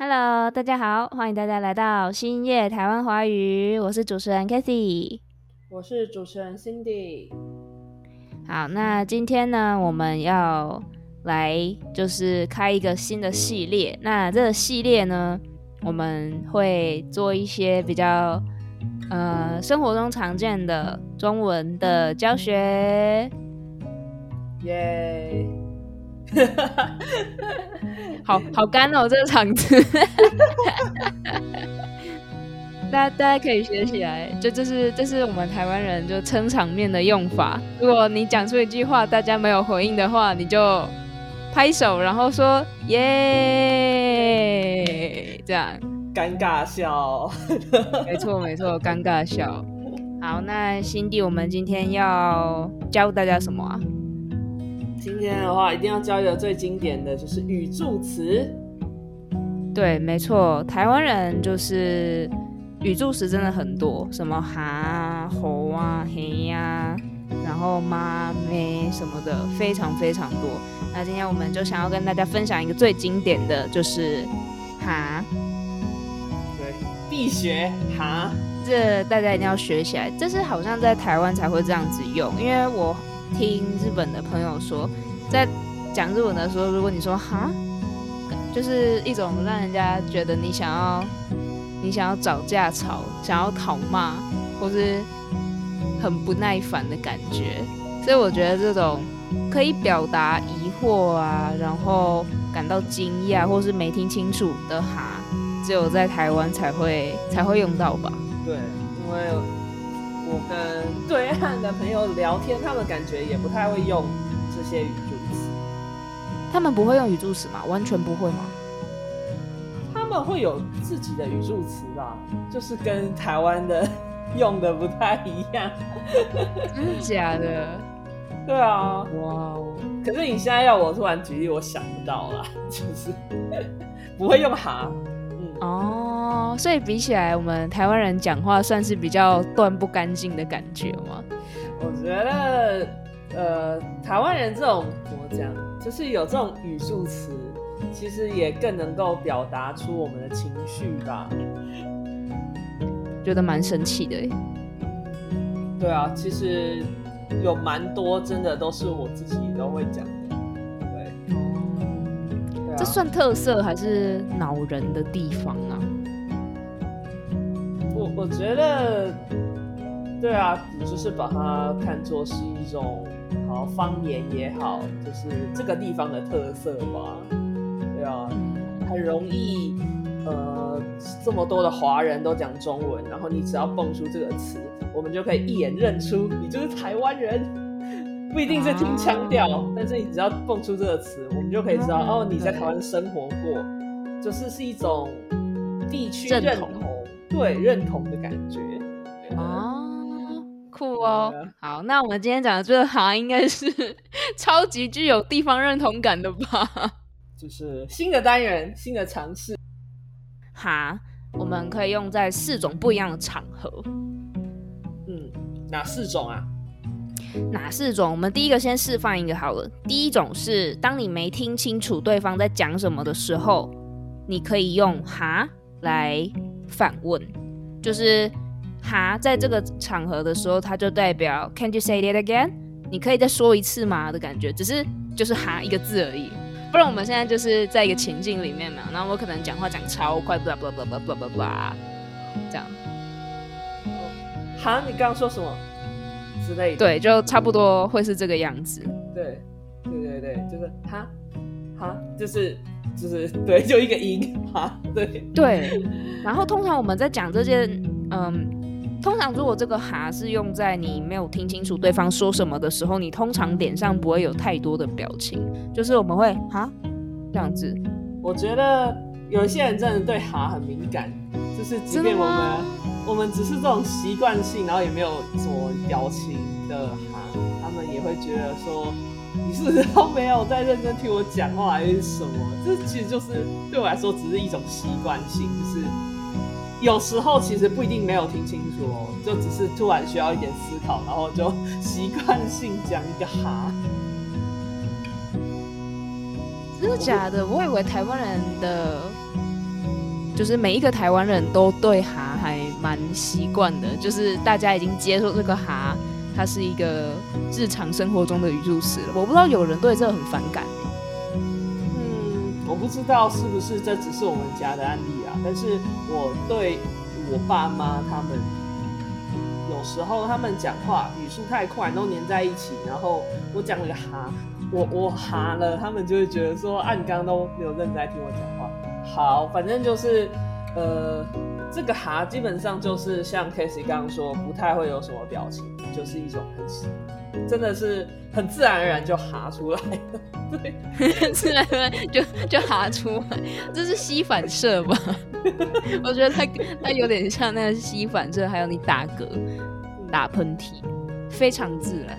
Hello，大家好，欢迎大家来到新叶台湾华语，我是主持人 Kathy，我是主持人 Cindy。好，那今天呢，我们要来就是开一个新的系列。那这个系列呢，我们会做一些比较呃生活中常见的中文的教学。耶！好好干哦，这个场子。大家大家可以学起来，就这是这是我们台湾人就撑场面的用法。如果你讲出一句话，大家没有回应的话，你就拍手，然后说耶，这样尴尬笑。没错没错，尴尬笑。好，那新弟，我们今天要教大家什么啊？今天的话，一定要教一个最经典的就是语助词。对，没错，台湾人就是语助词真的很多，什么哈、猴啊、嘿呀，然后妈、咩什么的，非常非常多。那今天我们就想要跟大家分享一个最经典的就是哈，对，必学哈，这大家一定要学起来。这是好像在台湾才会这样子用，因为我。听日本的朋友说，在讲日文的时候，如果你说哈，就是一种让人家觉得你想要你想要找架吵，想要讨骂，或是很不耐烦的感觉。所以我觉得这种可以表达疑惑啊，然后感到惊讶，或是没听清楚的哈，只有在台湾才会才会用到吧？对，因为。我跟对岸的朋友聊天，他们感觉也不太会用这些语助词。他们不会用语助词吗？完全不会吗？他们会有自己的语助词吧，就是跟台湾的用的不太一样。真的假的？对啊。哇哦！可是你现在要我突然举例，我想不到啦，就是 不会用哈。嗯哦。哦，所以比起来，我们台湾人讲话算是比较断不干净的感觉吗？我觉得，呃，台湾人这种怎么讲，就是有这种语助词，其实也更能够表达出我们的情绪吧。觉得蛮生气的。对啊，其实有蛮多真的都是我自己都会讲这算特色还是恼人的地方啊？我我觉得，对啊，就是把它看作是一种好方言也好，就是这个地方的特色吧。对啊，很容易，呃，这么多的华人都讲中文，然后你只要蹦出这个词，我们就可以一眼认出你就是台湾人。不一定是听腔调，但是你只要蹦出这个词，我们就可以知道哦，你在台湾生活过，就是是一种地区认同。对，认同的感觉哦，酷哦。好，那我们今天讲的这个行，应该是 超级具有地方认同感的吧？就是新的单元，新的尝试。哈，我们可以用在四种不一样的场合。嗯，哪四种啊？哪四种？我们第一个先示范一个好了。第一种是，当你没听清楚对方在讲什么的时候，你可以用哈来。反问就是哈，在这个场合的时候，它就代表 Can you say it again？你可以再说一次吗的感觉，只是就是哈一个字而已。不然我们现在就是在一个情境里面嘛，然后我可能讲话讲超快，blah blah blah blah blah blah blah，这样。哈，你刚刚说什么之类的？对，就差不多会是这个样子。对，对对对，就是哈，哈，就是。就是对，就一个音哈，对对。然后通常我们在讲这件，嗯，通常如果这个哈是用在你没有听清楚对方说什么的时候，你通常脸上不会有太多的表情，就是我们会哈这样子。我觉得有一些人真的对哈很敏感，就是即便我们我们只是这种习惯性，然后也没有什么表情的哈，他们也会觉得说。你是不是都没有在认真听我讲话，还是什么？这其实就是对我来说，只是一种习惯性，就是有时候其实不一定没有听清楚哦，就只是突然需要一点思考，然后就习惯性讲一个哈。真的假的？我以为台湾人的就是每一个台湾人都对哈蛮习惯的，就是大家已经接受这个哈，它是一个日常生活中的语助词了。我不知道有人对这个很反感。嗯，我不知道是不是这只是我们家的案例啊，但是我对我爸妈他们，有时候他们讲话语速太快，都黏在一起，然后我讲了个哈，我我哈了，他们就会觉得说，啊，你刚刚都没有认真在听我讲话。好，反正就是，呃，这个哈基本上就是像 k a s e y 刚刚说，不太会有什么表情，就是一种很，真的是很自然而然就哈出来了，对，自然而然就就哈出来，这是吸反射吧？我觉得它它有点像那个吸反射，还有你打嗝、打喷嚏，非常自然。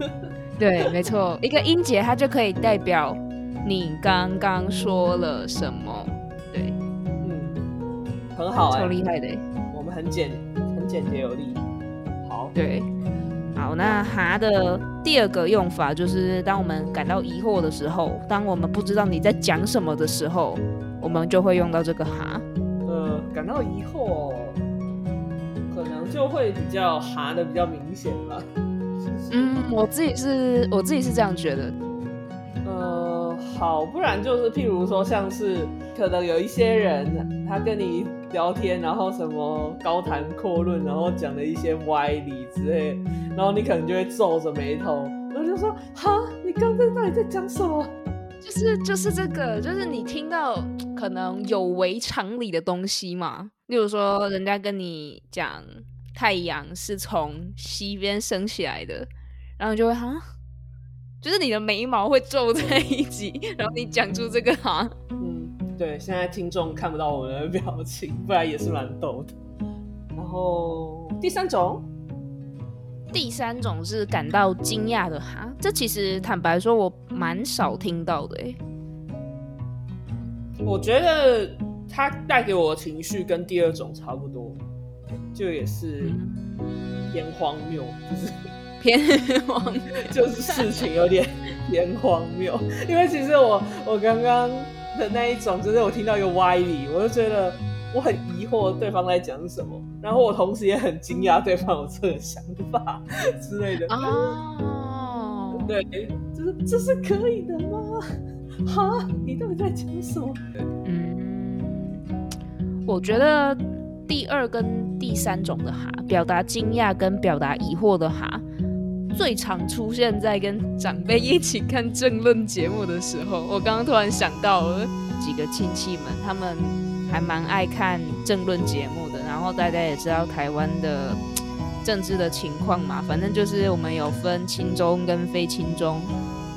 对，没错，一个音节它就可以代表你刚刚说了什么。很好，超厉害的。我们很简很简洁有力。好，对，好，那哈的第二个用法就是当我们感到疑惑的时候，当我们不知道你在讲什么的时候，我们就会用到这个哈。呃，感到疑惑，可能就会比较哈的比较明显吧。嗯，我自己是我自己是这样觉得。呃好，不然就是譬如说，像是可能有一些人，他跟你聊天，然后什么高谈阔论，然后讲了一些歪理之类，然后你可能就会皱着眉头，然后就说：“哈，你刚才到底在讲什么？”就是就是这个，就是你听到可能有违常理的东西嘛。例如说，人家跟你讲太阳是从西边升起来的，然后就会哈。就是你的眉毛会皱在一起，然后你讲出这个哈，对，现在听众看不到我们的表情，不然也是蛮逗的。然后第三种，第三种是感到惊讶的哈，这其实坦白说，我蛮少听到的哎。我觉得它带给我的情绪跟第二种差不多，就也是偏荒谬，就是。偏荒谬，就是事情有点偏荒谬。因为其实我我刚刚的那一种，就是我听到一个歪理，我就觉得我很疑惑对方在讲什么，然后我同时也很惊讶对方有这个想法之类的。哦，对，就是这是可以的吗？哈，你到底在讲什么？嗯，我觉得第二跟第三种的哈，表达惊讶跟表达疑惑的哈。最常出现在跟长辈一起看政论节目的时候，我刚刚突然想到了几个亲戚们，他们还蛮爱看政论节目的。然后大家也知道台湾的政治的情况嘛，反正就是我们有分亲中跟非亲中，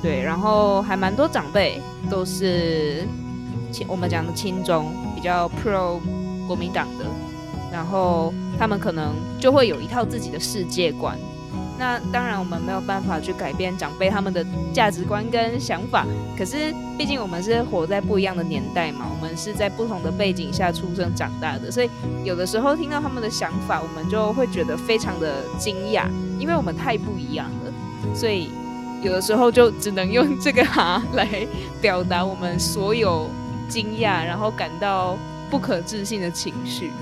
对，然后还蛮多长辈都是亲我们讲的亲中，比较 pro 国民党的，然后他们可能就会有一套自己的世界观。那当然，我们没有办法去改变长辈他们的价值观跟想法。可是，毕竟我们是活在不一样的年代嘛，我们是在不同的背景下出生长大的，所以有的时候听到他们的想法，我们就会觉得非常的惊讶，因为我们太不一样了。所以有的时候就只能用这个哈来表达我们所有惊讶，然后感到不可置信的情绪。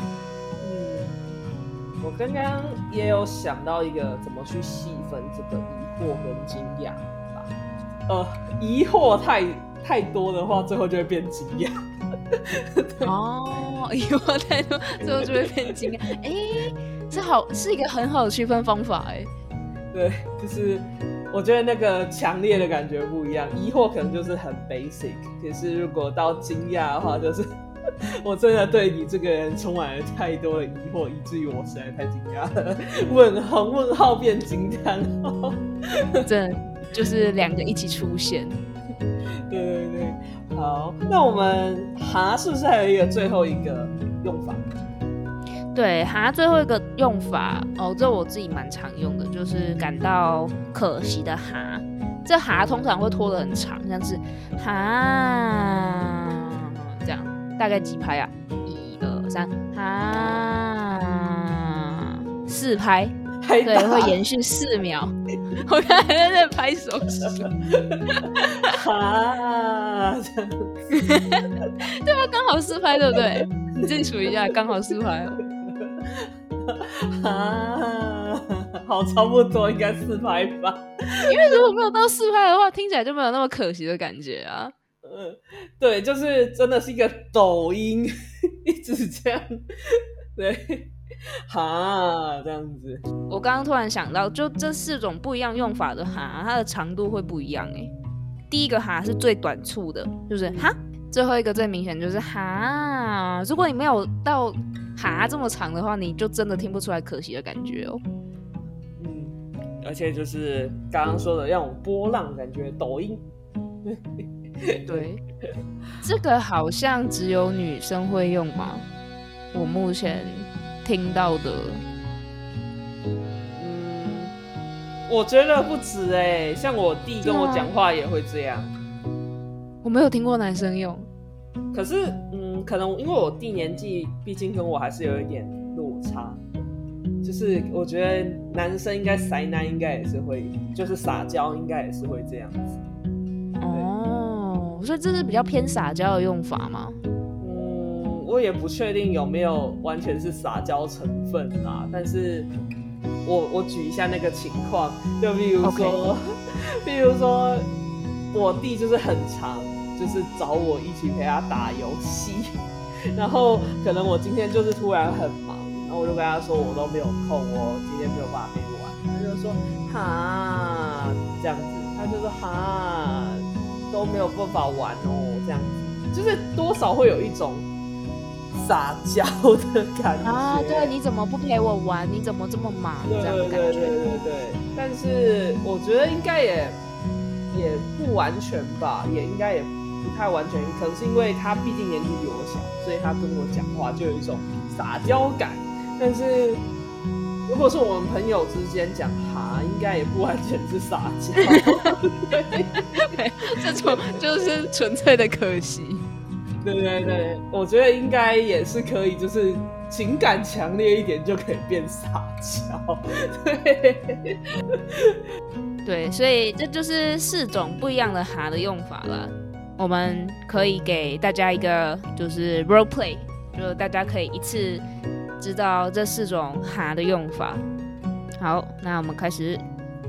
刚刚也有想到一个怎么去细分这个疑惑跟惊讶吧。呃，疑惑太太多的话，最后就会变惊讶。哦，疑惑太多，最后就会变惊讶。哎，这好是一个很好的区分方法哎。对，就是我觉得那个强烈的感觉不一样。疑惑可能就是很 basic，可是如果到惊讶的话，就是。我真的对你这个人充满了太多的疑惑，以至于我实在太惊讶了。问号问号变惊叹号，这就是两个一起出现。对对对，好，那我们哈是不是还有一个最后一个用法？对，哈最后一个用法哦，这我自己蛮常用的，就是感到可惜的哈。这哈通常会拖得很长，像是哈这样。大概几拍啊？一二三，哈，四拍，对，会延续四秒。我看还在那拍手势，哈，对啊，刚好四拍，对不对？你自己数一下，刚好四拍哦。啊，好，差不多应该四拍吧。因为如果没有到四拍的话，听起来就没有那么可惜的感觉啊。嗯，对，就是真的是一个抖音，一直这样，对，哈，这样子。我刚刚突然想到，就这四种不一样用法的哈，它的长度会不一样哎。第一个哈是最短促的，就是哈。最后一个最明显就是哈。如果你没有到哈这么长的话，你就真的听不出来可惜的感觉哦。嗯，而且就是刚刚说的那种波浪感觉，抖音。对，这个好像只有女生会用吗？我目前听到的，嗯，我觉得不止哎，像我弟跟我讲话也会这样。我没有听过男生用，可是嗯，可能因为我弟年纪毕竟跟我还是有一点落差，就是我觉得男生应该塞男应该也是会，就是撒娇应该也是会这样子。所以这是比较偏撒娇的用法吗？嗯，我也不确定有没有完全是撒娇成分啊。但是我我举一下那个情况，就比如说，比如说我弟就是很长，就是找我一起陪他打游戏，然后可能我今天就是突然很忙，然后我就跟他说我都没有空，我今天没有办法陪你玩。他就说哈这样子，他就说哈。都没有办法玩哦，这样子就是多少会有一种撒娇的感觉啊。对，你怎么不陪我玩？你怎么这么忙？这样的感觉。对对对对但是我觉得应该也也不完全吧，也应该也不太完全。可能是因为他毕竟年纪比我小，所以他跟我讲话就有一种撒娇感。但是。如果是我们朋友之间讲哈，应该也不完全是撒娇对，这种就是纯粹的可惜。对对对，我觉得应该也是可以，就是情感强烈一点就可以变撒娇。对，对，所以这就是四种不一样的哈的用法了。我们可以给大家一个就是 role play，就大家可以一次。知道这四种哈的用法。好，那我们开始。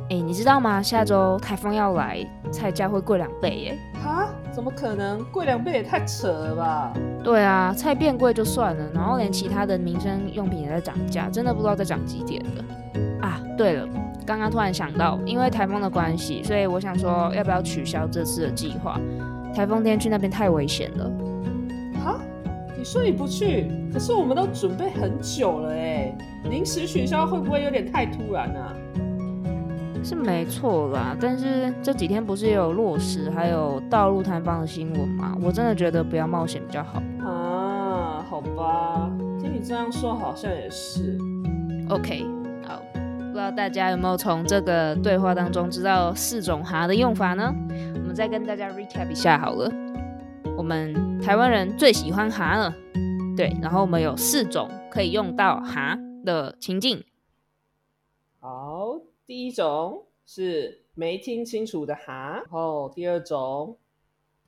哎，你知道吗？下周台风要来，菜价会贵两倍耶！哈？怎么可能？贵两倍也太扯了吧？对啊，菜变贵就算了，然后连其他的民生用品也在涨价，真的不知道在涨几点了。啊，对了，刚刚突然想到，因为台风的关系，所以我想说，要不要取消这次的计划？台风天去那边太危险了。哈？你说你不去，可是我们都准备很久了哎，临时取消会不会有点太突然啊？是没错啦，但是这几天不是也有落实还有道路坍方的新闻吗？我真的觉得不要冒险比较好啊。好吧，听你这样说好像也是。OK，好，不知道大家有没有从这个对话当中知道四种哈的用法呢？我们再跟大家 recap 一下好了。我们台湾人最喜欢哈了，对，然后我们有四种可以用到哈的情境。好，第一种是没听清楚的哈，然后第二种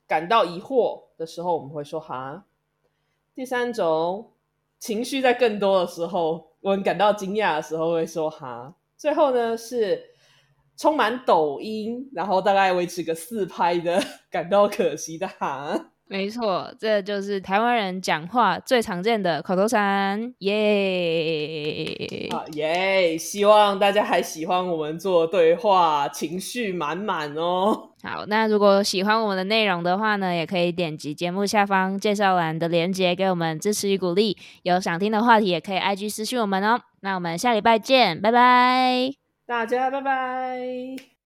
感到疑惑的时候我们会说哈，第三种情绪在更多的时候，我们感到惊讶的时候会说哈，最后呢是充满抖音，然后大概维持个四拍的感到可惜的哈。没错，这就是台湾人讲话最常见的口头禅，耶！啊耶！希望大家还喜欢我们做对话，情绪满满哦。好，那如果喜欢我们的内容的话呢，也可以点击节目下方介绍栏的链接，给我们支持与鼓励。有想听的话题，也可以 IG 私讯我们哦。那我们下礼拜见，拜拜！大家拜拜。